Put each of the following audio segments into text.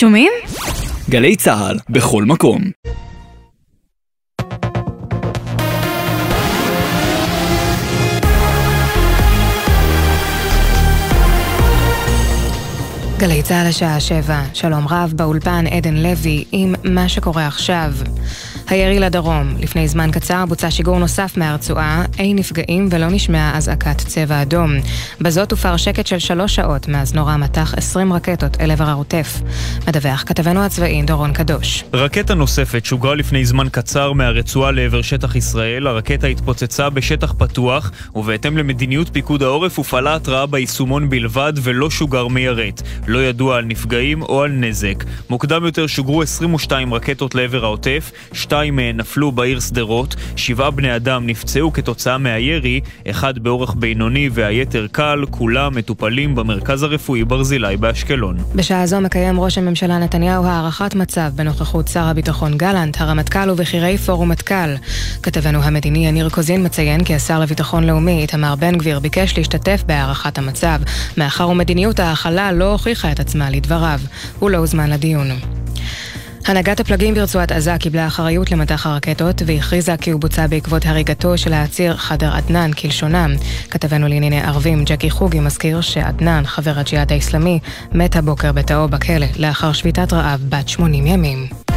שומעים? גלי צה"ל, בכל מקום. גלי צה"ל השעה שבע, שלום רב, באולפן עדן לוי עם מה שקורה עכשיו. הירי לדרום, לפני זמן קצר בוצע שיגור נוסף מהרצועה, אין נפגעים ולא נשמעה אזעקת צבע אדום. בזאת הופר שקט של שלוש שעות מאז נורה מתח 20 רקטות אל עבר העוטף. מדווח כתבנו הצבאי דורון קדוש. רקטה נוספת שוגרה לפני זמן קצר מהרצועה לעבר שטח ישראל, הרקטה התפוצצה בשטח פתוח, ובהתאם למדיניות פיקוד העורף הופעלה התראה ביישומון בלבד ולא שוגר מיירט. לא ידוע על נפגעים או על נזק. מוקדם יותר שוגרו 22 רקטות לעבר העוטף, שתיים מהן נפלו בעיר שדרות, שבעה בני אדם נפצעו כתוצאה מהירי, אחד באורח בינוני והיתר קל, כולם מטופלים במרכז הרפואי ברזילי באשקלון. בשעה זו מקיים ראש הממשלה נתניהו הערכת מצב בנוכחות שר הביטחון גלנט, הרמטכ"ל ובכירי פורום מטכ"ל. כתבנו המדיני יניר קוזין מציין כי השר לביטחון לאומי איתמר בן גביר ביקש להשתתף בהערכת המצב, מאחר ומדיניות ההכלה לא הוכיחה את עצמה לדבריו. הוא לא הוזמן לדיון. הנהגת הפלגים ברצועת עזה קיבלה אחריות למטח הרקטות והכריזה כי הוא בוצע בעקבות הריגתו של העציר חדר עדנאן כלשונם. כתבנו לענייני ערבים ג'קי חוגי מזכיר שעדנאן, חבר הג'יהאד האיסלאמי, מת הבוקר בתאו בכלא לאחר שביתת רעב בת 80 ימים.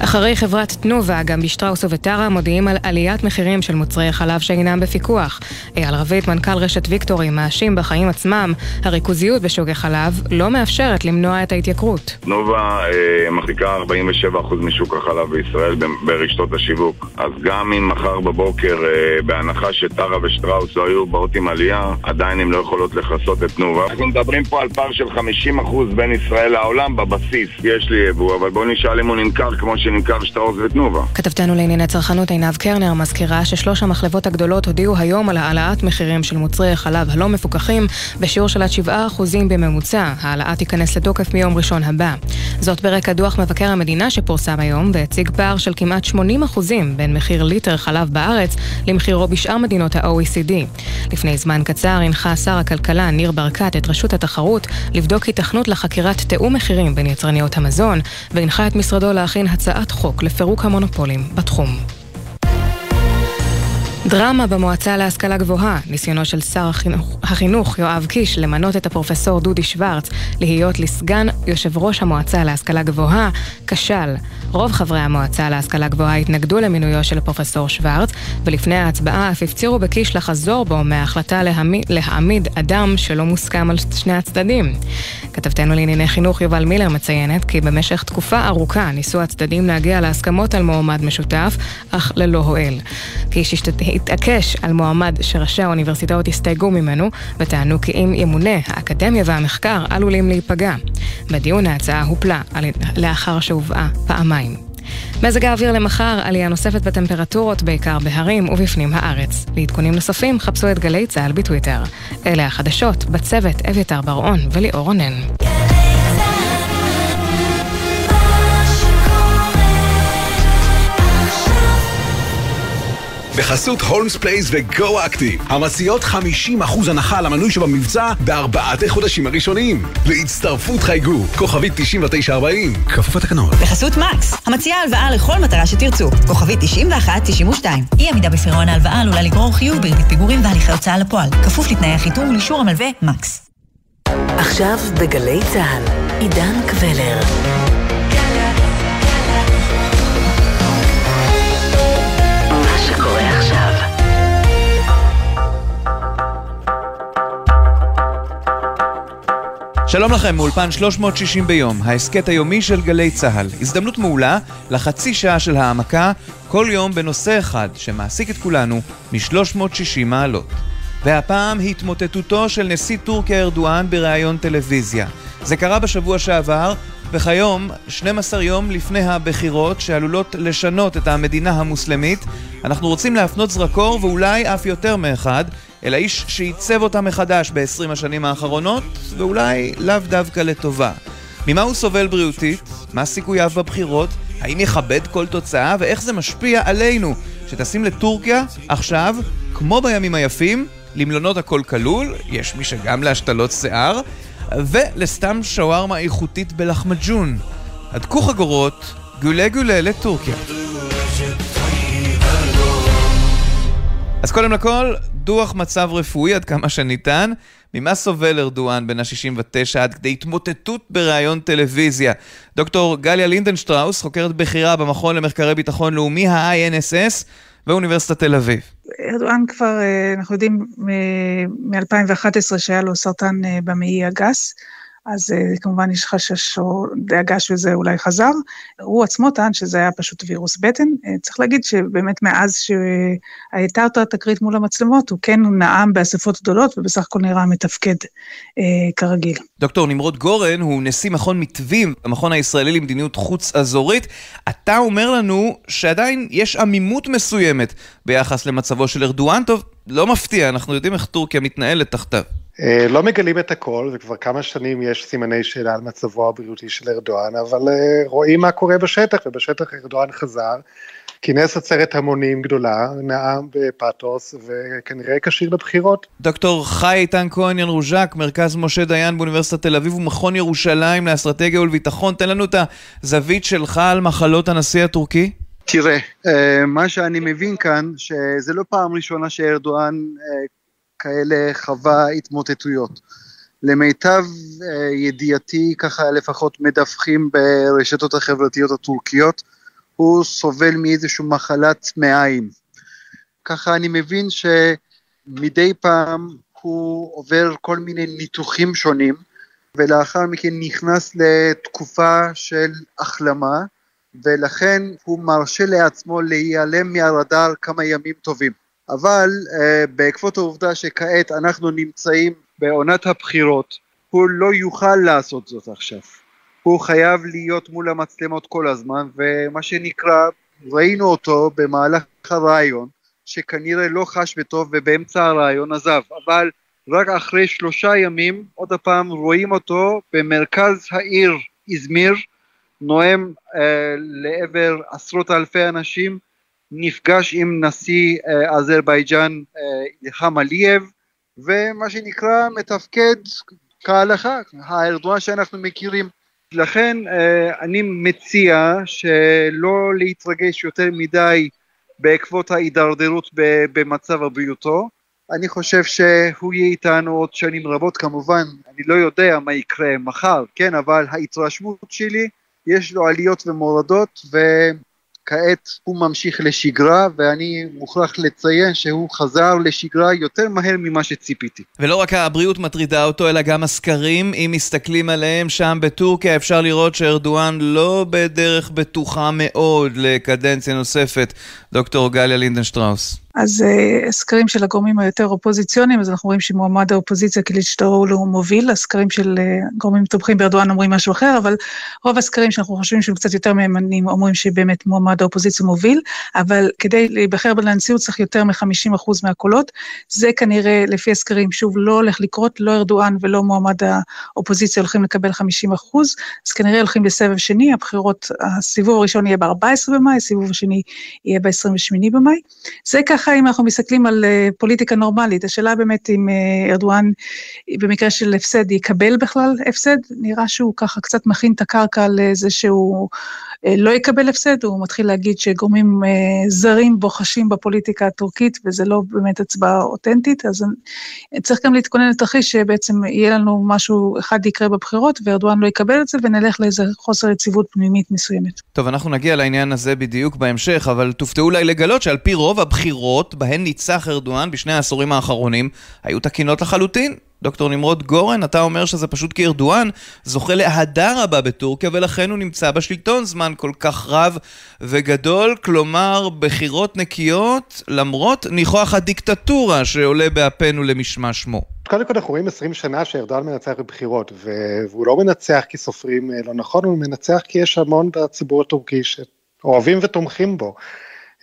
אחרי חברת תנובה, גם בשטראוס וטרה מודיעים על עליית מחירים של מוצרי חלב שאינם בפיקוח. אייל רביט, מנכ"ל רשת ויקטורי, מאשים בחיים עצמם, הריכוזיות בשוק החלב לא מאפשרת למנוע את ההתייקרות. תנובה אה, מחזיקה 47% משוק החלב בישראל ברשתות השיווק. אז גם אם מחר בבוקר, אה, בהנחה שטרה ושטראוס לא היו באות עם עלייה, עדיין הן לא יכולות לכסות את תנובה. אנחנו מדברים פה על פער של 50% בין ישראל לעולם בבסיס. יש לי יבוא, אבל בואו נשאל אם הוא נמכר כמו שנמכר שטראוס ותנובה. כתבתנו לענייני צרכנות עינב קרנר מזכירה ששלוש המחלבות הגדולות הודיעו היום על העלאת מחירים של מוצרי חלב הלא מפוקחים בשיעור של עד 7% בממוצע. העלאה תיכנס לתוקף מיום ראשון הבא. זאת ברקע דוח מבקר המדינה שפורסם היום והציג פער של כמעט 80% בין מחיר ליטר חלב בארץ למחירו בשאר מדינות ה-OECD. לפני זמן קצר הנחה שר הכלכלה ניר ברקת את רשות התחרות לבדוק היתכנות לחקירת תיאום מחירים בין יצרניות המזון והנחה את משרדו להכין הצעת חוק לפירוק המונופולים בתחום. דרמה במועצה להשכלה גבוהה, ניסיונו של שר החינוך, החינוך יואב קיש למנות את הפרופסור דודי שוורץ להיות לסגן יושב ראש המועצה להשכלה גבוהה, כשל. רוב חברי המועצה להשכלה גבוהה התנגדו למינויו של הפרופסור שוורץ, ולפני ההצבעה אף הפצירו בקיש לחזור בו מההחלטה להעמיד, להעמיד אדם שלא מוסכם על שני הצדדים. כתבתנו לענייני חינוך יובל מילר מציינת כי במשך תקופה ארוכה ניסו הצדדים להגיע להסכמות על מועמד משותף, אך ללא הועל. קיש התעקש על מועמד שראשי האוניברסיטאות הסתייגו ממנו, וטענו כי אם ימונה, האקדמיה והמחקר עלולים להיפגע. בדיון ההצעה הופלה לאחר שהובאה פעמיים. מזג האוויר למחר, עלייה נוספת בטמפרטורות, בעיקר בהרים ובפנים הארץ. לעדכונים נוספים, חפשו את גלי צה"ל בטוויטר. אלה החדשות, בצוות אביתר בר-און וליאור רונן. בחסות הולמס פלייס וגו אקטיב, המציעות 50% הנחה על המנוי שבמבצע בארבעת החודשים הראשונים. להצטרפות חייגו, כוכבית 9940, כפוף לתקנון. בחסות מקס, המציעה הלוואה לכל מטרה שתרצו, כוכבית 9192. אי עמידה בפירעון ההלוואה עלולה לגרור חיוב בריבית פיגורים והליכי הוצאה לפועל, כפוף לתנאי החיתום ולאישור המלווה מקס. עכשיו בגלי צה"ל, עידן קבלר. שלום לכם, מאולפן 360 ביום, ההסכת היומי של גלי צה"ל. הזדמנות מעולה לחצי שעה של העמקה, כל יום בנושא אחד שמעסיק את כולנו מ-360 מעלות. והפעם התמוטטותו של נשיא טורקיה ארדואן בריאיון טלוויזיה. זה קרה בשבוע שעבר, וכיום, 12 יום לפני הבחירות שעלולות לשנות את המדינה המוסלמית, אנחנו רוצים להפנות זרקור, ואולי אף יותר מאחד, אל האיש שעיצב אותה מחדש ב-20 השנים האחרונות, ואולי לאו דווקא לטובה. ממה הוא סובל בריאותית? מה סיכוייו בבחירות? האם יכבד כל תוצאה? ואיך זה משפיע עלינו, שטסים לטורקיה עכשיו, כמו בימים היפים, למלונות הכל כלול, יש מי שגם להשתלות שיער, ולסתם שווארמה איכותית בלחמג'ון. הדקו חגורות, גולה גולה לטורקיה. אז קודם לכל, דוח מצב רפואי עד כמה שניתן. ממה סובל ארדואן בן ה-69 עד כדי התמוטטות בריאיון טלוויזיה? דוקטור גליה לינדנשטראוס, חוקרת בכירה במכון למחקרי ביטחון לאומי, ה-INSS, באוניברסיטת תל אביב. ארדואן כבר, אה, אנחנו יודעים מ-2011 שהיה לו סרטן אה, במעי הגס. אז uh, כמובן יש חשש או דאגה שזה אולי חזר. הוא עצמו טען שזה היה פשוט וירוס בטן. Uh, צריך להגיד שבאמת מאז שהייתה אותה תקרית מול המצלמות, הוא כן נאם באספות גדולות ובסך הכל נראה מתפקד uh, כרגיל. דוקטור נמרוד גורן הוא נשיא מכון מתווים, המכון הישראלי למדיניות חוץ אזורית. אתה אומר לנו שעדיין יש עמימות מסוימת ביחס למצבו של ארדואן. טוב, לא מפתיע, אנחנו יודעים איך טורקיה מתנהלת תחתיו. אה, לא מגלים את הכל, וכבר כמה שנים יש סימני שאלה על מצבו הבריאותי של ארדואן, אבל אה, רואים מה קורה בשטח, ובשטח ארדואן חזר, כינס עצרת המונים גדולה, נאם בפאתוס, וכנראה כשיר לבחירות. דוקטור חי איתן כהן ינרוז'ק, מרכז משה דיין באוניברסיטת תל אביב ומכון ירושלים לאסטרטגיה ולביטחון, תן לנו את הזווית שלך על מחלות הנשיא הטורקי. תראה, אה, מה שאני מבין כאן, שזה לא פעם ראשונה שארדואן כאלה חווה התמוטטויות. למיטב אה, ידיעתי, ככה לפחות מדווחים ברשתות החברתיות הטורקיות, הוא סובל מאיזושהי מחלת מעיים. ככה אני מבין שמדי פעם הוא עובר כל מיני ניתוחים שונים, ולאחר מכן נכנס לתקופה של החלמה, ולכן הוא מרשה לעצמו להיעלם מהרדאר כמה ימים טובים. אבל uh, בעקבות העובדה שכעת אנחנו נמצאים בעונת הבחירות, הוא לא יוכל לעשות זאת עכשיו. הוא חייב להיות מול המצלמות כל הזמן, ומה שנקרא, ראינו אותו במהלך הרעיון, שכנראה לא חש בטוב ובאמצע הרעיון עזב, אבל רק אחרי שלושה ימים, עוד פעם רואים אותו במרכז העיר איזמיר, נואם אה, לעבר עשרות אלפי אנשים, נפגש עם נשיא אה, אזרבייג'אן אה, עליאב ומה שנקרא מתפקד כהלכה, הארדואן שאנחנו מכירים. לכן אה, אני מציע שלא להתרגש יותר מדי בעקבות ההידרדרות במצב הבריאותו. אני חושב שהוא יהיה איתנו עוד שנים רבות כמובן, אני לא יודע מה יקרה מחר, כן, אבל ההתרשמות שלי, יש לו עליות ומורדות, ו... כעת הוא ממשיך לשגרה, ואני מוכרח לציין שהוא חזר לשגרה יותר מהר ממה שציפיתי. ולא רק הבריאות מטרידה אותו, אלא גם הסקרים. אם מסתכלים עליהם שם בטורקיה, אפשר לראות שארדואן לא בדרך בטוחה מאוד לקדנציה נוספת. דוקטור גליה לינדנשטראוס. אז uh, הסקרים של הגורמים היותר אופוזיציוניים, אז אנחנו רואים שמועמד האופוזיציה קיליצ'דרולו הוא מוביל, הסקרים של uh, גורמים תומכים בארדואן אומרים משהו אחר, אבל רוב הסקרים שאנחנו חושבים שהם קצת יותר מהימנים אומרים שבאמת מועמד האופוזיציה מוביל, אבל כדי להיבחר לנשיאות צריך יותר מ-50% מהקולות, זה כנראה לפי הסקרים, שוב, לא הולך לקרות, לא ארדואן ולא מועמד האופוזיציה הולכים לקבל 50%, אז כנראה הולכים לסבב שני, הבחירות, הסיבוב הראשון יהיה ב-14 במאי, הסיבוב השני יהיה ב-28 במאי. זה ככה ככה אם אנחנו מסתכלים על uh, פוליטיקה נורמלית, השאלה באמת אם uh, ארדואן במקרה של הפסד יקבל בכלל הפסד, נראה שהוא ככה קצת מכין את הקרקע לזה שהוא לא יקבל הפסד, הוא מתחיל להגיד שגורמים uh, זרים בוחשים בפוליטיקה הטורקית וזה לא באמת הצבעה אותנטית, אז צריך גם להתכונן לתרחיש שבעצם יהיה לנו משהו אחד יקרה בבחירות וארדואן לא יקבל את זה ונלך לאיזה חוסר יציבות פנימית מסוימת. טוב, אנחנו נגיע לעניין הזה בדיוק בהמשך, אבל תופתעו אולי לגלות שעל פי רוב הבחירות בהן ניצח ארדואן בשני העשורים האחרונים היו תקינות לחלוטין. דוקטור נמרוד גורן, אתה אומר שזה פשוט כי ארדואן זוכה לאהדה רבה בטורקיה ולכן הוא נמצא בשלטון זמן כל כך רב וגדול, כלומר בחירות נקיות למרות ניחוח הדיקטטורה שעולה באפינו למשמע שמו. קודם כל אנחנו רואים 20 שנה שארדואן מנצח בבחירות והוא לא מנצח כי סופרים אה, לא נכון, הוא מנצח כי יש המון בציבור הטורקי שאוהבים ותומכים בו.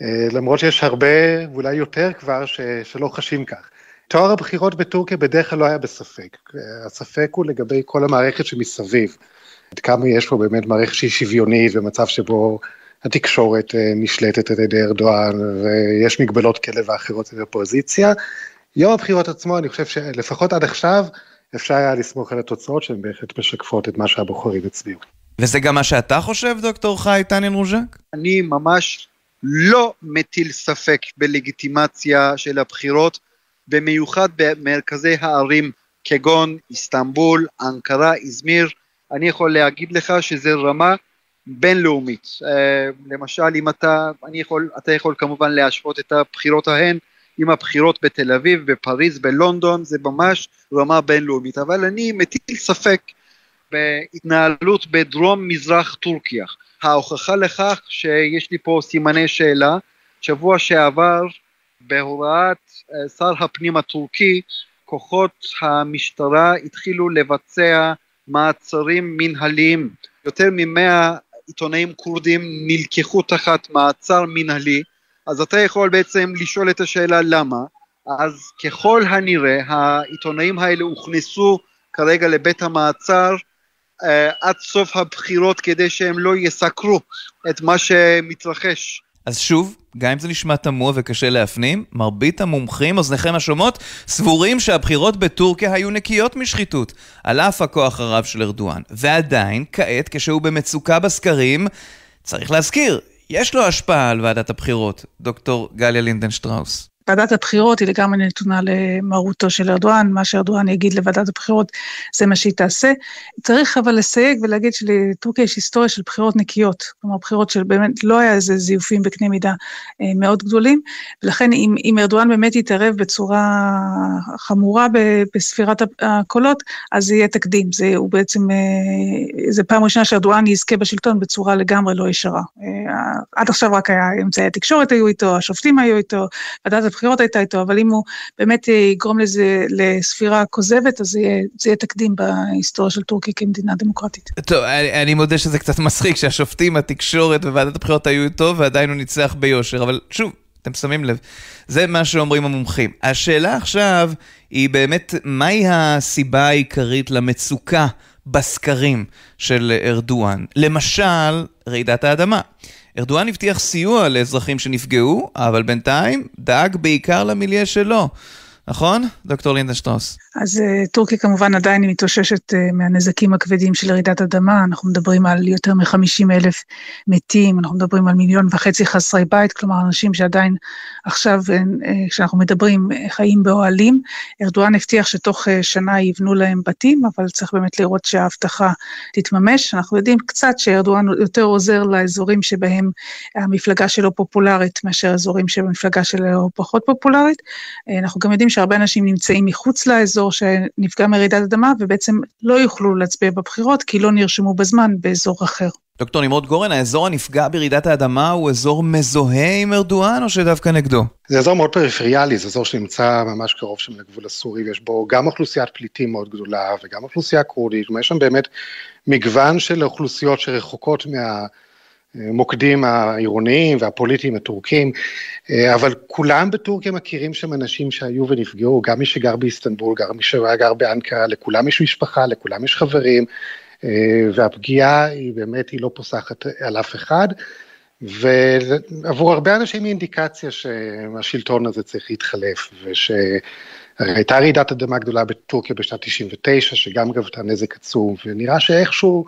אה, למרות שיש הרבה, ואולי יותר כבר, ש, שלא חשים כך. טוהר הבחירות בטורקיה בדרך כלל לא היה בספק. הספק הוא לגבי כל המערכת שמסביב. עד כמה יש פה באמת מערכת שהיא שוויונית במצב שבו התקשורת אה, נשלטת על ידי ארדואן ויש מגבלות כאלה ואחרות של אופוזיציה. יום הבחירות עצמו, אני חושב שלפחות עד עכשיו, אפשר היה לסמוך על התוצאות שהן בהחלט משקפות את מה שהבוחרים הצביעו. וזה גם מה שאתה חושב, דוקטור חי טנין רוז'ק? אני ממש לא מטיל ספק בלגיטימציה של הבחירות, במיוחד במרכזי הערים כגון איסטנבול, אנקרה, איזמיר, אני יכול להגיד לך שזה רמה בינלאומית. אה, למשל, אם אתה, אני יכול, אתה יכול כמובן להשוות את הבחירות ההן עם הבחירות בתל אביב, בפריז, בלונדון, זה ממש רמה בינלאומית, אבל אני מטיל ספק בהתנהלות בדרום מזרח טורקיה. ההוכחה לכך שיש לי פה סימני שאלה, שבוע שעבר בהוראת אה, שר הפנים הטורקי, כוחות המשטרה התחילו לבצע מעצרים מנהליים. יותר ממאה עיתונאים כורדים נלקחו תחת מעצר מנהלי, אז אתה יכול בעצם לשאול את השאלה למה, אז ככל הנראה העיתונאים האלה הוכנסו כרגע לבית המעצר uh, עד סוף הבחירות כדי שהם לא יסקרו את מה שמתרחש. אז שוב, גם אם זה נשמע תמוה וקשה להפנים, מרבית המומחים, אוזניכם השומעות, סבורים שהבחירות בטורקיה היו נקיות משחיתות, על אף הכוח הרב של ארדואן. ועדיין, כעת, כשהוא במצוקה בסקרים, צריך להזכיר, יש לו השפעה על ועדת הבחירות, דוקטור גליה לינדנשטראוס. ועדת הבחירות היא לגמרי נתונה למרותו של ארדואן, מה שארדואן יגיד לוועדת הבחירות זה מה שהיא תעשה. צריך אבל לסייג ולהגיד שלטורקיה יש היסטוריה של בחירות נקיות, כלומר בחירות של באמת לא היה איזה זיופים בקנה מידה אה, מאוד גדולים, ולכן אם, אם ארדואן באמת יתערב בצורה חמורה בספירת הקולות, אז זה יהיה תקדים, זה הוא בעצם, אה, זה פעם ראשונה שארדואן יזכה בשלטון בצורה לגמרי לא ישרה. אה, עד עכשיו רק היה אמצעי התקשורת היו איתו, השופטים היו איתו, ועדת הבחירות הייתה איתו, אבל אם הוא באמת אה, יגרום לזה לספירה כוזבת, אז זה יהיה, זה יהיה תקדים בהיסטוריה של טורקיה כמדינה דמוקרטית. טוב, אני, אני מודה שזה קצת מצחיק שהשופטים, התקשורת וועדת הבחירות היו איתו, ועדיין הוא ניצח ביושר, אבל שוב, אתם שמים לב, זה מה שאומרים המומחים. השאלה עכשיו היא באמת, מהי הסיבה העיקרית למצוקה בסקרים של ארדואן? למשל, רעידת האדמה. ארדואן הבטיח סיוע לאזרחים שנפגעו, אבל בינתיים דאג בעיקר למיליה שלו. נכון, דוקטור לינדנשטראוס? אז uh, טורקיה כמובן עדיין מתאוששת uh, מהנזקים הכבדים של רעידת אדמה, אנחנו מדברים על יותר מ-50 אלף מתים, אנחנו מדברים על מיליון וחצי חסרי בית, כלומר אנשים שעדיין עכשיו, uh, כשאנחנו מדברים, חיים באוהלים. ארדואן הבטיח שתוך שנה יבנו להם בתים, אבל צריך באמת לראות שההבטחה תתממש. אנחנו יודעים קצת שארדואן יותר עוזר לאזורים שבהם המפלגה שלו פופולרית, מאשר אזורים שהמפלגה שלו פחות פופולרית. אנחנו גם יודעים שהרבה אנשים נמצאים מחוץ לאזור שנפגע מרעידת אדמה, ובעצם לא יוכלו להצביע בבחירות כי לא נרשמו בזמן באזור אחר. דוקטור נמרוד גורן, האזור הנפגע ברעידת האדמה הוא אזור מזוהה עם ארדואן או שדווקא נגדו? זה אזור מאוד פריפריאלי, זה אזור שנמצא ממש קרוב שם לגבול הסורי, ויש בו גם אוכלוסיית פליטים מאוד גדולה וגם אוכלוסייה כורדית, יש שם באמת מגוון של אוכלוסיות שרחוקות מה... המוקדים העירוניים והפוליטיים הטורקים, אה, אבל כולם בטורקיה מכירים שם אנשים שהיו ונפגעו, גם מי שגר באיסטנבול, גם מי שגר באנקרה, לכולם יש משפחה, לכולם יש חברים, אה, והפגיעה היא באמת, היא לא פוסחת על אף אחד, ועבור הרבה אנשים היא אינדיקציה שהשלטון הזה צריך להתחלף, וש... הייתה רעידת אדמה גדולה בטורקיה בשנת 99, שגם גבתה נזק עצום, ונראה שאיכשהו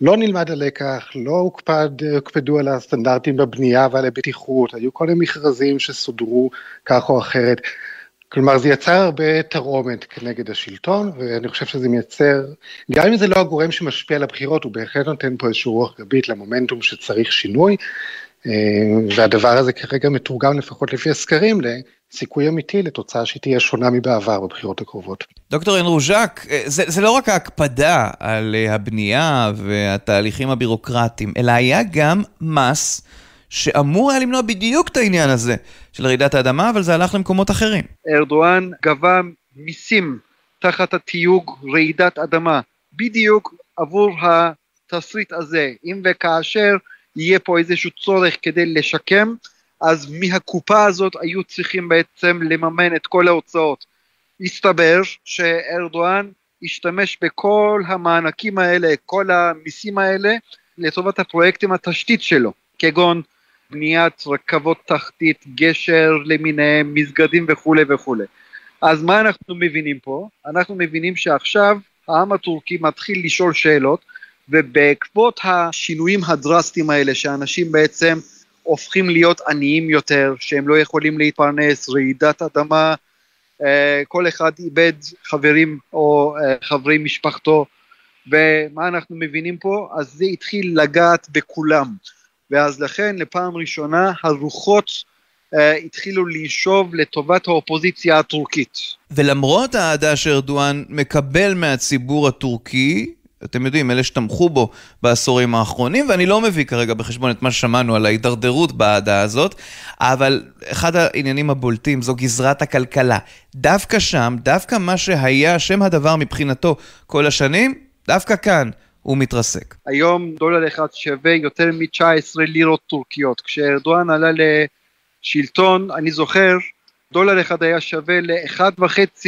לא נלמד הלקח, לא הוקפד, הוקפדו על הסטנדרטים בבנייה ועל הבטיחות, היו כל מיני מכרזים שסודרו כך או אחרת. כלומר, זה יצר הרבה תרעומת כנגד השלטון, ואני חושב שזה מייצר, גם אם זה לא הגורם שמשפיע על הבחירות, הוא בהחלט נותן פה איזשהו רוח גבית למומנטום שצריך שינוי, אה, והדבר הזה כרגע מתורגם לפחות לפי הסקרים סיכוי אמיתי לתוצאה שהיא תהיה שונה מבעבר בבחירות הקרובות. דוקטור אנרוז'ק, אה, זה, זה לא רק ההקפדה על אה, הבנייה והתהליכים הבירוקרטיים, אלא היה גם מס שאמור היה למנוע בדיוק את העניין הזה של רעידת האדמה, אבל זה הלך למקומות אחרים. ארדואן גבה מיסים תחת התיוג רעידת אדמה, בדיוק עבור התסריט הזה, אם וכאשר יהיה פה איזשהו צורך כדי לשקם, אז מהקופה הזאת היו צריכים בעצם לממן את כל ההוצאות. הסתבר שארדואן השתמש בכל המענקים האלה, כל המיסים האלה, לטובת הפרויקטים התשתית שלו, כגון בניית רכבות תחתית, גשר למיניהם, מסגדים וכולי וכולי. אז מה אנחנו מבינים פה? אנחנו מבינים שעכשיו העם הטורקי מתחיל לשאול שאלות, ובעקבות השינויים הדרסטיים האלה, שאנשים בעצם הופכים להיות עניים יותר, שהם לא יכולים להתפרנס, רעידת אדמה, אה, כל אחד איבד חברים או אה, חברי משפחתו, ומה אנחנו מבינים פה? אז זה התחיל לגעת בכולם, ואז לכן לפעם ראשונה הרוחות uh, התחילו לשאוב לטובת האופוזיציה הטורקית. ולמרות האהדה שארדואן מקבל מהציבור הטורקי, אתם יודעים, אלה שתמכו בו בעשורים האחרונים, ואני לא מביא כרגע בחשבון את מה ששמענו על ההידרדרות באהדה הזאת, אבל אחד העניינים הבולטים זו גזרת הכלכלה. דווקא שם, דווקא מה שהיה שם הדבר מבחינתו כל השנים, דווקא כאן הוא מתרסק. היום דולר אחד שווה יותר מ-19 לירות טורקיות. כשארדואן עלה לשלטון, אני זוכר, דולר אחד היה שווה ל-1.5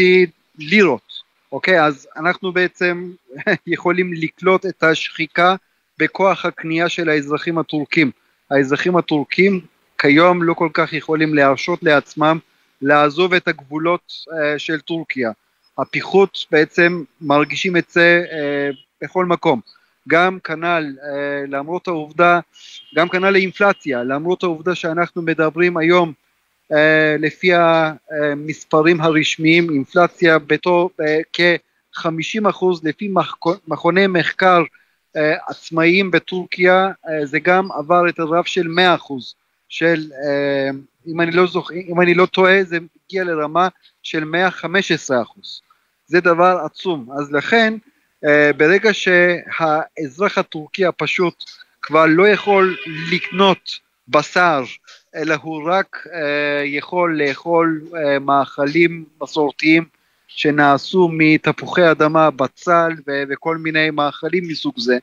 לירות. אוקיי, אז אנחנו בעצם יכולים לקלוט את השחיקה בכוח הקנייה של האזרחים הטורקים. האזרחים הטורקים כיום לא כל כך יכולים להרשות לעצמם לעזוב את הגבולות uh, של טורקיה. הפיחות בעצם מרגישים את זה uh, בכל מקום. גם כנ"ל, uh, למרות העובדה, גם כנ"ל לאינפלציה, למרות העובדה שאנחנו מדברים היום אה, לפי המספרים הרשמיים, אינפלציה בתור אה, כ-50 אחוז, לפי מכוני מחקר אה, עצמאיים בטורקיה, זה גם עבר את הרף של 100 אחוז, של, אם אני לא זוכר, אם אני לא טועה, זה הגיע לרמה של 115 אחוז. זה דבר עצום. אז לכן, ברגע שהאזרח הטורקי הפשוט כבר לא יכול לקנות בשר אלא הוא רק אה, יכול לאכול אה, מאכלים מסורתיים שנעשו מתפוחי אדמה, בצל וכל מיני מאכלים מסוג זה,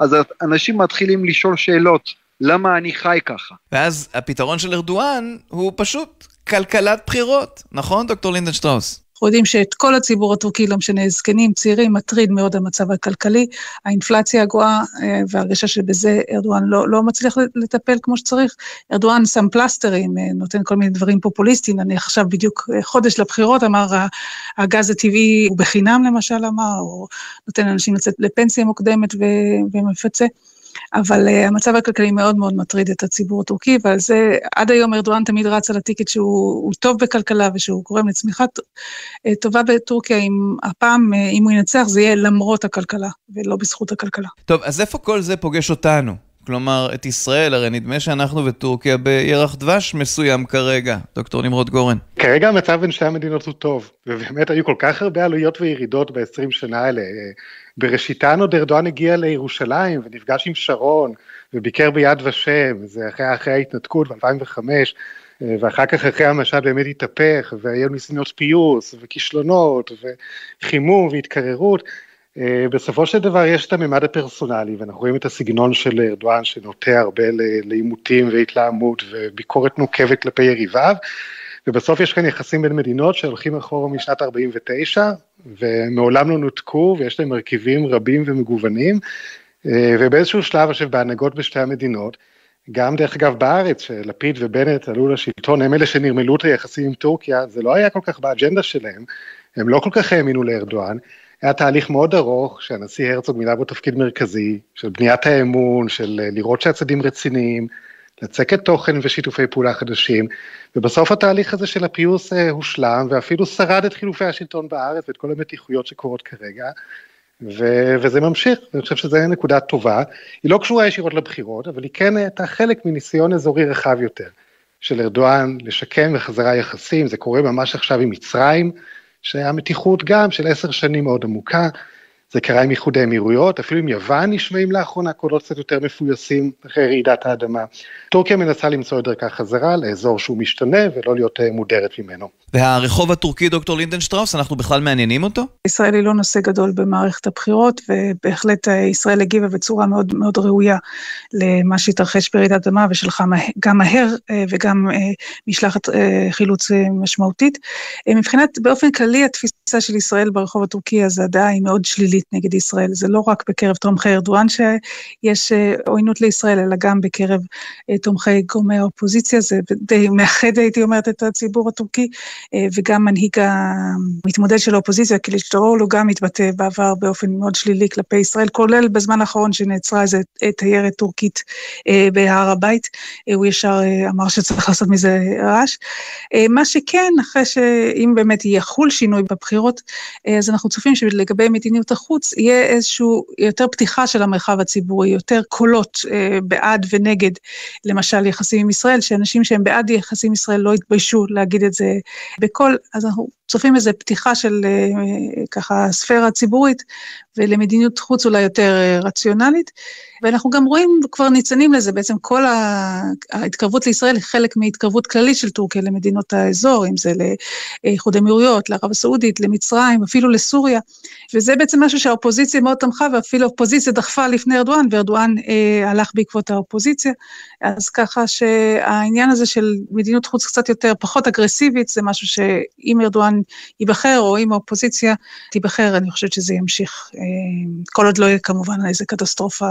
אז אנשים מתחילים לשאול שאלות, למה אני חי ככה? ואז הפתרון של ארדואן הוא פשוט כלכלת בחירות, נכון דוקטור לינדנשטראוס? אנחנו יודעים שאת כל הציבור הטורקי, לא משנה, זקנים, צעירים, מטריד מאוד המצב הכלכלי, האינפלציה הגואה אה, והרגשה שבזה ארדואן לא, לא מצליח לטפל כמו שצריך. ארדואן שם פלסטרים, אה, נותן כל מיני דברים פופוליסטיים, אני עכשיו בדיוק אה, חודש לבחירות, אמר הגז הטבעי הוא בחינם למשל אמר, או נותן לאנשים לצאת לפנסיה מוקדמת ומפצה. אבל uh, המצב הכלכלי מאוד מאוד מטריד את הציבור הטורקי, ועל זה עד היום ארדואן תמיד רץ על הטיקט שהוא טוב בכלכלה ושהוא גורם לצמיחה uh, טובה בטורקיה, אם הפעם, uh, אם הוא ינצח, זה יהיה למרות הכלכלה, ולא בזכות הכלכלה. טוב, אז איפה כל זה פוגש אותנו? כלומר, את ישראל, הרי נדמה שאנחנו וטורקיה בירח דבש מסוים כרגע. דוקטור נמרוד גורן. כרגע המצב בין שתי המדינות הוא טוב, ובאמת היו כל כך הרבה עלויות וירידות ב-20 שנה האלה. בראשיתן עוד ארדואן הגיע לירושלים ונפגש עם שרון וביקר ביד ושם, זה אחרי, אחרי ההתנתקות ב-2005, ואחר כך אחרי המשט באמת התהפך, והיו ניסיונות פיוס וכישלונות וחימום והתקררות. בסופו של דבר יש את הממד הפרסונלי, ואנחנו רואים את הסגנון של ארדואן שנוטה הרבה לעימותים והתלהמות וביקורת נוקבת כלפי יריביו. ובסוף יש כאן יחסים בין מדינות שהולכים אחורה משנת 49, ומעולם לא נותקו, ויש להם מרכיבים רבים ומגוונים, אה, ובאיזשהו שלב, עכשיו בהנהגות בשתי המדינות, גם דרך אגב בארץ, שלפיד ובנט עלו לשלטון, הם אלה שנרמלו את היחסים עם טורקיה, זה לא היה כל כך באג'נדה שלהם, הם לא כל כך האמינו לארדואן, היה תהליך מאוד ארוך, שהנשיא הרצוג מילא בו תפקיד מרכזי, של בניית האמון, של אה, לראות שהצדדים רציניים, לצקת תוכן ושיתופי פעולה חדשים, ובסוף התהליך הזה של הפיוס אה, הושלם, ואפילו שרד את חילופי השלטון בארץ ואת כל המתיחויות שקורות כרגע, ו- וזה ממשיך, אני חושב שזו נקודה טובה, היא לא קשורה ישירות לבחירות, אבל היא כן הייתה חלק מניסיון אזורי רחב יותר, של ארדואן לשקם בחזרה יחסים, זה קורה ממש עכשיו עם מצרים, שהיה מתיחות גם של עשר שנים מאוד עמוקה, זה קרה עם איחוד האמירויות, אפילו עם יוון נשמעים לאחרונה קולות קצת יותר מפויסים אחרי רעידת האדמה. טורקיה מנסה למצוא את דרכה חזרה לאזור שהוא משתנה ולא להיות אה, מודרת ממנו. והרחוב הטורקי, דוקטור לינדנשטראוס, אנחנו בכלל מעניינים אותו? ישראל היא לא נושא גדול במערכת הבחירות, ובהחלט אה, ישראל הגיבה בצורה מאוד מאוד ראויה למה שהתרחש ברעידת אדמה, ושלחה גם מהר אה, וגם משלחת חילוץ משמעותית. מבחינת, באופן כללי, התפיסה התפיסה של ישראל ברחוב הטורקי, אז הדעה היא מאוד שלילית נגד ישראל. זה לא רק בקרב תומכי ארדואן שיש אה, עוינות לישראל, אלא גם בקרב אה, תומכי גורמי האופוזיציה. זה די מאחד, הייתי אומרת, את הציבור הטורקי, וגם מנהיג המתמודד של האופוזיציה, קיליצ'טרולו, גם התבטא בעבר באופן מאוד שלילי כלפי ישראל, כולל בזמן האחרון שנעצרה איזו תיירת טורקית בהר הבית. הוא ישר אמר שצריך לעשות מזה רעש. מה שכן, אחרי שאם באמת יחול שינוי בבחירות, אה, אז אנחנו צופים שלגבי מדיניות החוץ יהיה איזשהו יותר פתיחה של המרחב הציבורי, יותר קולות אה, בעד ונגד, למשל יחסים עם ישראל, שאנשים שהם בעד יחסים עם ישראל לא יתביישו להגיד את זה בקול, אז אנחנו צופים איזו פתיחה של אה, ככה ספירה ציבורית, ולמדיניות חוץ אולי יותר רציונלית. ואנחנו גם רואים כבר ניצנים לזה, בעצם כל ההתקרבות לישראל היא חלק מהתקרבות כללית של טורקיה למדינות האזור, אם זה לאיחוד אמירויות, לערב הסעודית, למצרים, אפילו לסוריה, וזה בעצם משהו שהאופוזיציה מאוד תמכה, ואפילו האופוזיציה דחפה לפני ארדואן, וארדואן אה, הלך בעקבות האופוזיציה, אז ככה שהעניין הזה של מדיניות חוץ קצת יותר, פחות אגרסיבית, זה משהו שאם ארדואן ייבחר, או אם האופוזיציה תיבחר, אני חושבת שזה ימשיך, אה, כל עוד לא יהיה כמובן איזה קטסטרופה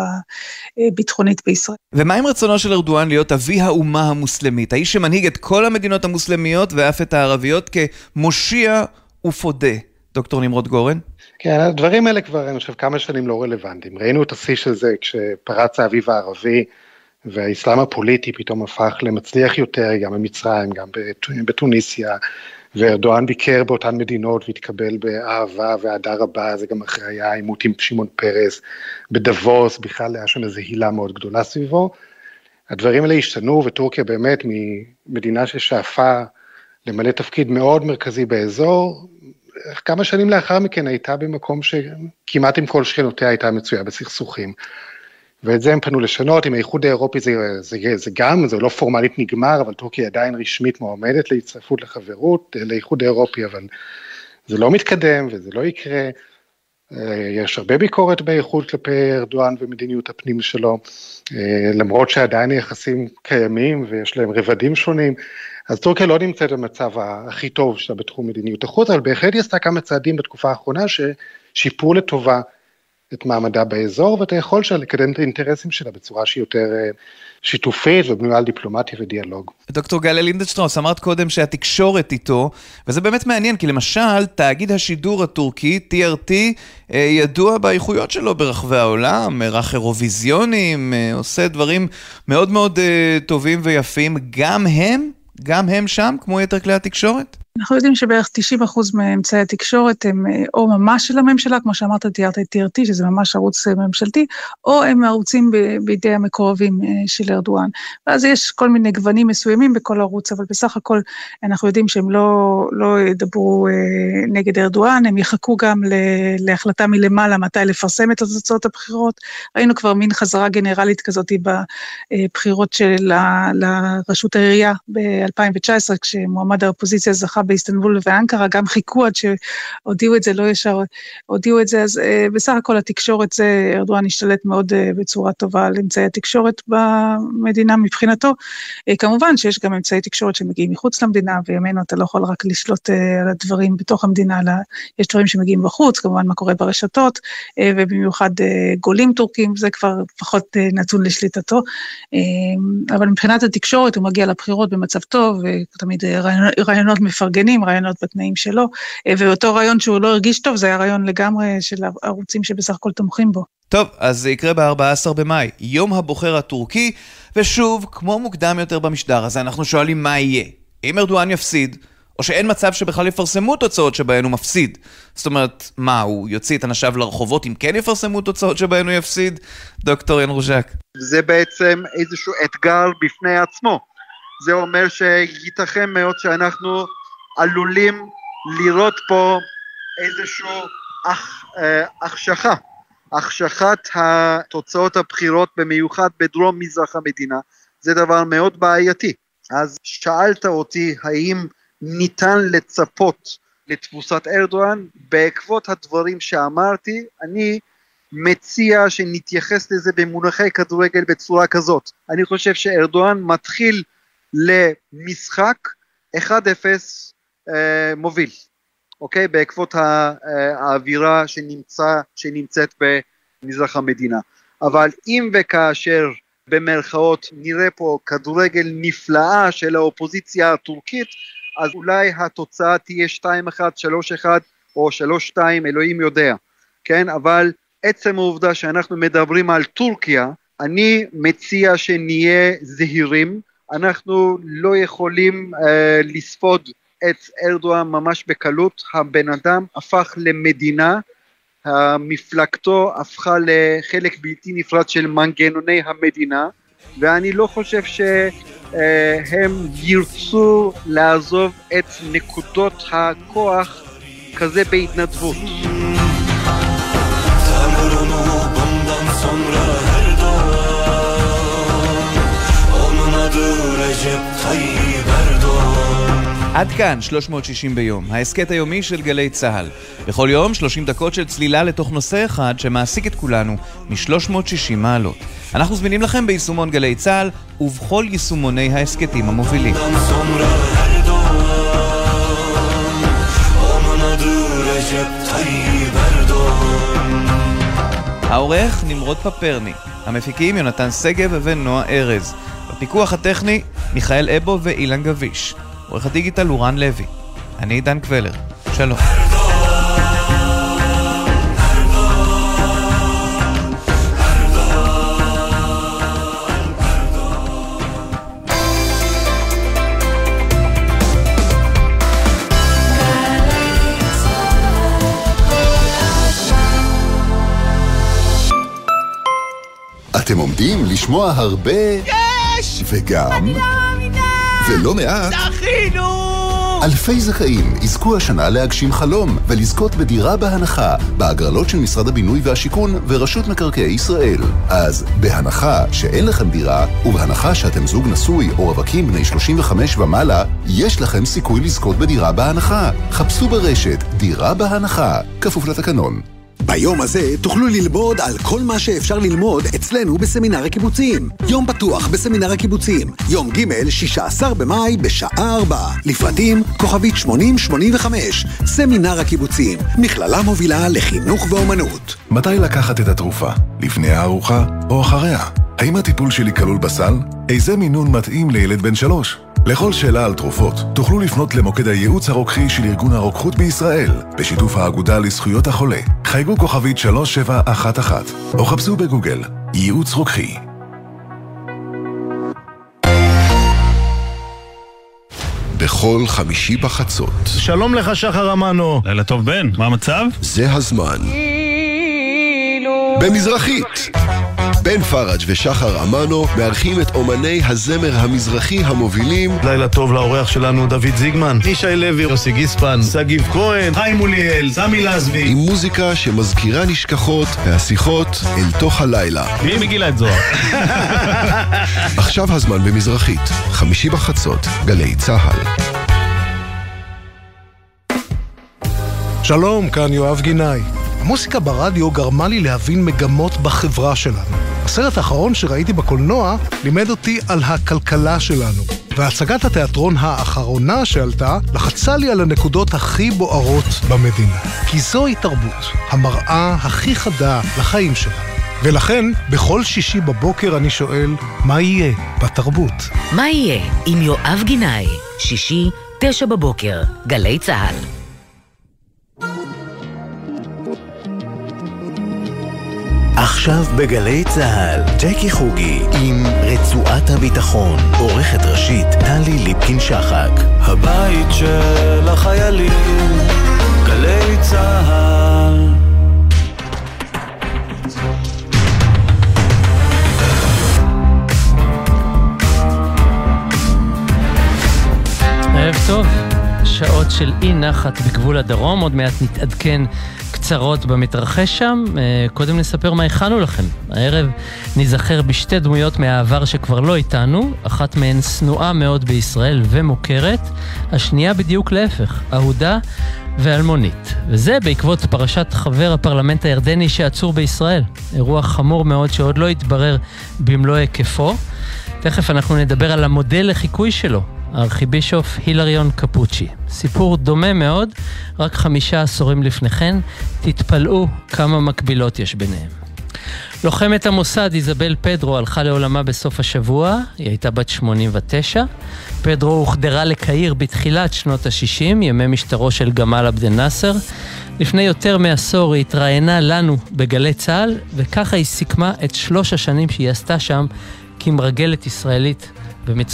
אה, ביטחונית בישראל. ומה עם רצונו של ארדואן להיות אבי האומה המוסלמית? האיש שמנהיג את כל המדינות המוסלמיות ואף את הערביות כמושיע ופודה. דוקטור נמרוד גורן? כן, הדברים האלה כבר, אני חושב, כמה שנים לא רלוונטיים. ראינו את השיא של זה כשפרץ האביב הערבי, והאסלאם הפוליטי פתאום הפך למצליח יותר, גם במצרים, גם בתוניסיה, וארדואן ביקר באותן מדינות והתקבל באהבה ואהדה רבה, זה גם אחרי היה עימות עם שמעון פרס, בדבוס, בכלל היה שם איזו הילה מאוד גדולה סביבו. הדברים האלה השתנו, וטורקיה באמת ממדינה ששאפה למלא תפקיד מאוד מרכזי באזור, כמה שנים לאחר מכן הייתה במקום שכמעט עם כל שכנותיה הייתה מצויה בסכסוכים. ואת זה הם פנו לשנות, עם האיחוד האירופי זה, זה, זה גם, זה לא פורמלית נגמר, אבל טורקיה עדיין רשמית מועמדת להצטרפות לחברות, אה, לאיחוד האירופי, אבל זה לא מתקדם וזה לא יקרה. אה, יש הרבה ביקורת באיחוד כלפי ארדואן ומדיניות הפנים שלו, אה, למרות שעדיין היחסים קיימים ויש להם רבדים שונים, אז טורקיה לא נמצאת במצב הכי טוב שלה בתחום מדיניות החוץ, אבל בהחלט היא עשתה כמה צעדים בתקופה האחרונה ששיפרו לטובה את מעמדה באזור ואת היכולת שלה לקדם את האינטרסים שלה בצורה שהיא יותר אה, שיתופית ובנויה על דיפלומטיה ודיאלוג. דוקטור גליה לינדנשטראוס, אמרת קודם שהתקשורת איתו, וזה באמת מעניין, כי למשל, תאגיד השידור הטורקי, TRT, אה, ידוע באיכויות שלו ברחבי העולם, מארח אירוויזיונים, אה, עושה דברים מאוד מאוד טובים ויפים, גם הם, גם הם שם, כמו יתר כלי התקשורת? אנחנו יודעים שבערך 90% מאמצעי התקשורת הם אה, או ממש של הממשלה, כמו שאמרת, תיארת את TRT, שזה ממש ערוץ אה, ממשלתי, או הם ערוצים בידי המקורבים אה, של ארדואן. ואז יש כל מיני גוונים מסוימים בכל ערוץ, אבל בסך הכל אנחנו יודעים שהם לא, לא ידברו נגד ארדואן, הם יחכו גם להחלטה מלמעלה מתי לפרסם את תוצאות הבחירות. ראינו כבר מין חזרה גנרלית כזאת בבחירות של לראשות העירייה ב-2019, כשמועמד האופוזיציה זכה באיסטנבול ואנקרה, גם חיכו עד שהודיעו את זה, לא ישר הודיעו את זה, אז uh, בסך הכל התקשורת זה, ארדואן השתלט מאוד uh, בצורה טובה על אמצעי התקשורת במדינה מבחינתו. Uh, כמובן שיש גם אמצעי תקשורת שמגיעים מחוץ למדינה, וימינו אתה לא יכול רק לשלוט uh, על הדברים בתוך המדינה, אלא יש דברים שמגיעים בחוץ, כמובן מה קורה ברשתות, uh, ובמיוחד uh, גולים טורקים, זה כבר פחות uh, נתון לשליטתו. Uh, אבל מבחינת התקשורת הוא מגיע לבחירות במצב טוב, ותמיד רעיונות. מפרגנים רעיונות בתנאים שלו, אה, ואותו רעיון שהוא לא הרגיש טוב, זה היה רעיון לגמרי של ערוצים שבסך הכל תומכים בו. טוב, אז זה יקרה ב-14 במאי, יום הבוחר הטורקי, ושוב, כמו מוקדם יותר במשדר הזה, אנחנו שואלים מה יהיה. אם ארדואן יפסיד, או שאין מצב שבכלל יפרסמו תוצאות שבהן הוא מפסיד. זאת אומרת, מה, הוא יוציא את אנשיו לרחובות אם כן יפרסמו תוצאות שבהן הוא יפסיד? דוקטור ין רוז'ק. זה בעצם איזשהו אתגר בפני עצמו. זה אומר שייתכן מאוד שאנחנו עלולים לראות פה איזושהי אח, אה, החשכה, החשכת התוצאות הבחירות במיוחד בדרום מזרח המדינה, זה דבר מאוד בעייתי. אז שאלת אותי האם ניתן לצפות לתבוסת ארדואן, בעקבות הדברים שאמרתי, אני מציע שנתייחס לזה במונחי כדורגל בצורה כזאת. אני חושב שארדואן מתחיל למשחק 1-0 אה, מוביל, אוקיי? בעקבות האווירה שנמצא, שנמצאת במזרח המדינה. אבל אם וכאשר במרכאות נראה פה כדורגל נפלאה של האופוזיציה הטורקית, אז אולי התוצאה תהיה 2-1, 3-1 או 3-2, אלוהים יודע, כן? אבל עצם העובדה שאנחנו מדברים על טורקיה, אני מציע שנהיה זהירים, אנחנו לא יכולים אה, לספוד את ארדואן ממש בקלות, הבן אדם הפך למדינה, מפלגתו הפכה לחלק בלתי נפרד של מנגנוני המדינה, ואני לא חושב שהם ירצו לעזוב את נקודות הכוח כזה בהתנדבות. עד כאן 360 ביום, ההסכת היומי של גלי צה"ל. בכל יום 30 דקות של צלילה לתוך נושא אחד שמעסיק את כולנו מ-360 מעלות. אנחנו זמינים לכם ביישומון גלי צה"ל ובכל יישומוני ההסכתים המובילים. העורך נמרוד פפרני, המפיקים יונתן שגב ונועה ארז. בפיקוח הטכני מיכאל אבו ואילן גביש. עורך הדיגיטל הוא רן לוי. אני עידן קבלר. שלום. אתם עומדים לשמוע הרבה... יש! וגם... אני לא! ולא מעט... זכינו! אלפי זכאים יזכו השנה להגשים חלום ולזכות בדירה בהנחה בהגרלות של משרד הבינוי והשיכון ורשות מקרקעי ישראל. אז בהנחה שאין לכם דירה ובהנחה שאתם זוג נשוי או רווקים בני 35 ומעלה, יש לכם סיכוי לזכות בדירה בהנחה. חפשו ברשת דירה בהנחה, כפוף לתקנון. ביום הזה תוכלו ללמוד על כל מה שאפשר ללמוד אצלנו בסמינר הקיבוצים. יום פתוח בסמינר הקיבוצים, יום ג' 16 במאי בשעה 4. לפרטים כוכבית 8085, סמינר הקיבוצים, מכללה מובילה לחינוך ואומנות. מתי לקחת את התרופה? לפני הארוחה או אחריה? האם הטיפול שלי כלול בסל? איזה מינון מתאים לילד בן שלוש? לכל שאלה על תרופות, תוכלו לפנות למוקד הייעוץ הרוקחי של ארגון הרוקחות בישראל, בשיתוף האגודה לזכויות החולה. חייגו כוכבית 3711, או חפשו בגוגל, ייעוץ רוקחי. בכל חמישי בחצות. שלום לך, שחר אמנו. לילה טוב, בן. מה המצב? זה הזמן. במזרחית. בן פראג' ושחר אמנו מארחים את אומני הזמר המזרחי המובילים לילה טוב לאורח שלנו דוד זיגמן, ישי לוי, יוסי גיספן, שגיב כהן, חיים מוליאל, סמי לזבי עם מוזיקה שמזכירה נשכחות והשיחות אל תוך הלילה. מי מגילה את זוהר? עכשיו הזמן במזרחית, חמישי בחצות, גלי צה"ל. שלום, כאן יואב גינאי. המוסיקה ברדיו גרמה לי להבין מגמות בחברה שלנו. הסרט האחרון שראיתי בקולנוע לימד אותי על הכלכלה שלנו. והצגת התיאטרון האחרונה שעלתה לחצה לי על הנקודות הכי בוערות במדינה. כי זוהי תרבות, המראה הכי חדה לחיים שלנו. ולכן, בכל שישי בבוקר אני שואל, מה יהיה בתרבות? מה יהיה עם יואב גינאי? שישי, תשע בבוקר, גלי צה"ל. עכשיו בגלי צה"ל, ג'קי חוגי עם רצועת הביטחון, עורכת ראשית טלי ליפקין-שחק. הבית של החיילים, גלי צה"ל. ערב טוב, שעות של אי נחת בגבול הדרום, עוד מעט נתעדכן קצרות במתרחש שם. אה, קודם נספר מה הכנו לכם. הערב ניזכר בשתי דמויות מהעבר שכבר לא איתנו, אחת מהן שנואה מאוד בישראל ומוכרת, השנייה בדיוק להפך, אהודה ואלמונית. וזה בעקבות פרשת חבר הפרלמנט הירדני שעצור בישראל. אירוע חמור מאוד שעוד לא התברר במלוא היקפו. תכף אנחנו נדבר על המודל לחיקוי שלו, הארכיבישוף הילריון קפוצ'י. סיפור דומה מאוד, רק חמישה עשורים לפני כן, תתפלאו כמה מקבילות יש ביניהם. לוחמת המוסד איזבל פדרו הלכה לעולמה בסוף השבוע, היא הייתה בת 89. פדרו הוחדרה לקהיר בתחילת שנות ה-60, ימי משטרו של גמל עבד אל-נאסר. לפני יותר מעשור היא התראיינה לנו בגלי צה"ל, וככה היא סיכמה את שלוש השנים שהיא עשתה שם כמרגלת ישראלית במצרים.